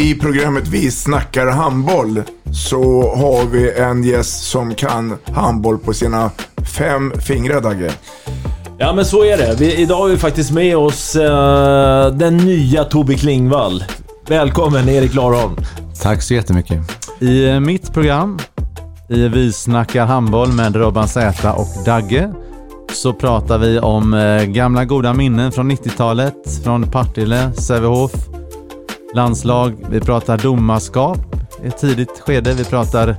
i programmet Vi snackar handboll så har vi en gäst som kan handboll på sina fem fingrar, Dagge. Ja men så är det. Vi, idag har vi faktiskt med oss eh, den nya Tobbe Klingvall. Välkommen Erik Larholm. Tack så jättemycket. I eh, mitt program, i Vi snackar handboll med Robban Z och Dagge, så pratar vi om eh, gamla goda minnen från 90-talet, från Partille, Sävehof, landslag. Vi pratar domarskap i ett tidigt skede. Vi pratar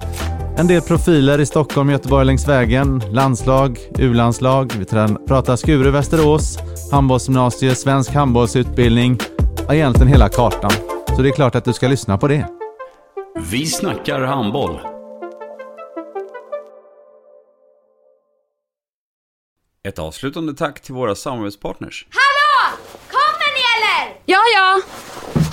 en del profiler i Stockholm, Göteborg längs vägen, landslag, U-landslag. Vi pratar Skuru, Västerås, handbollsgymnasium, svensk handbollsutbildning. Ja, egentligen hela kartan. Så det är klart att du ska lyssna på det. Vi snackar handboll. Ett avslutande tack till våra samarbetspartners.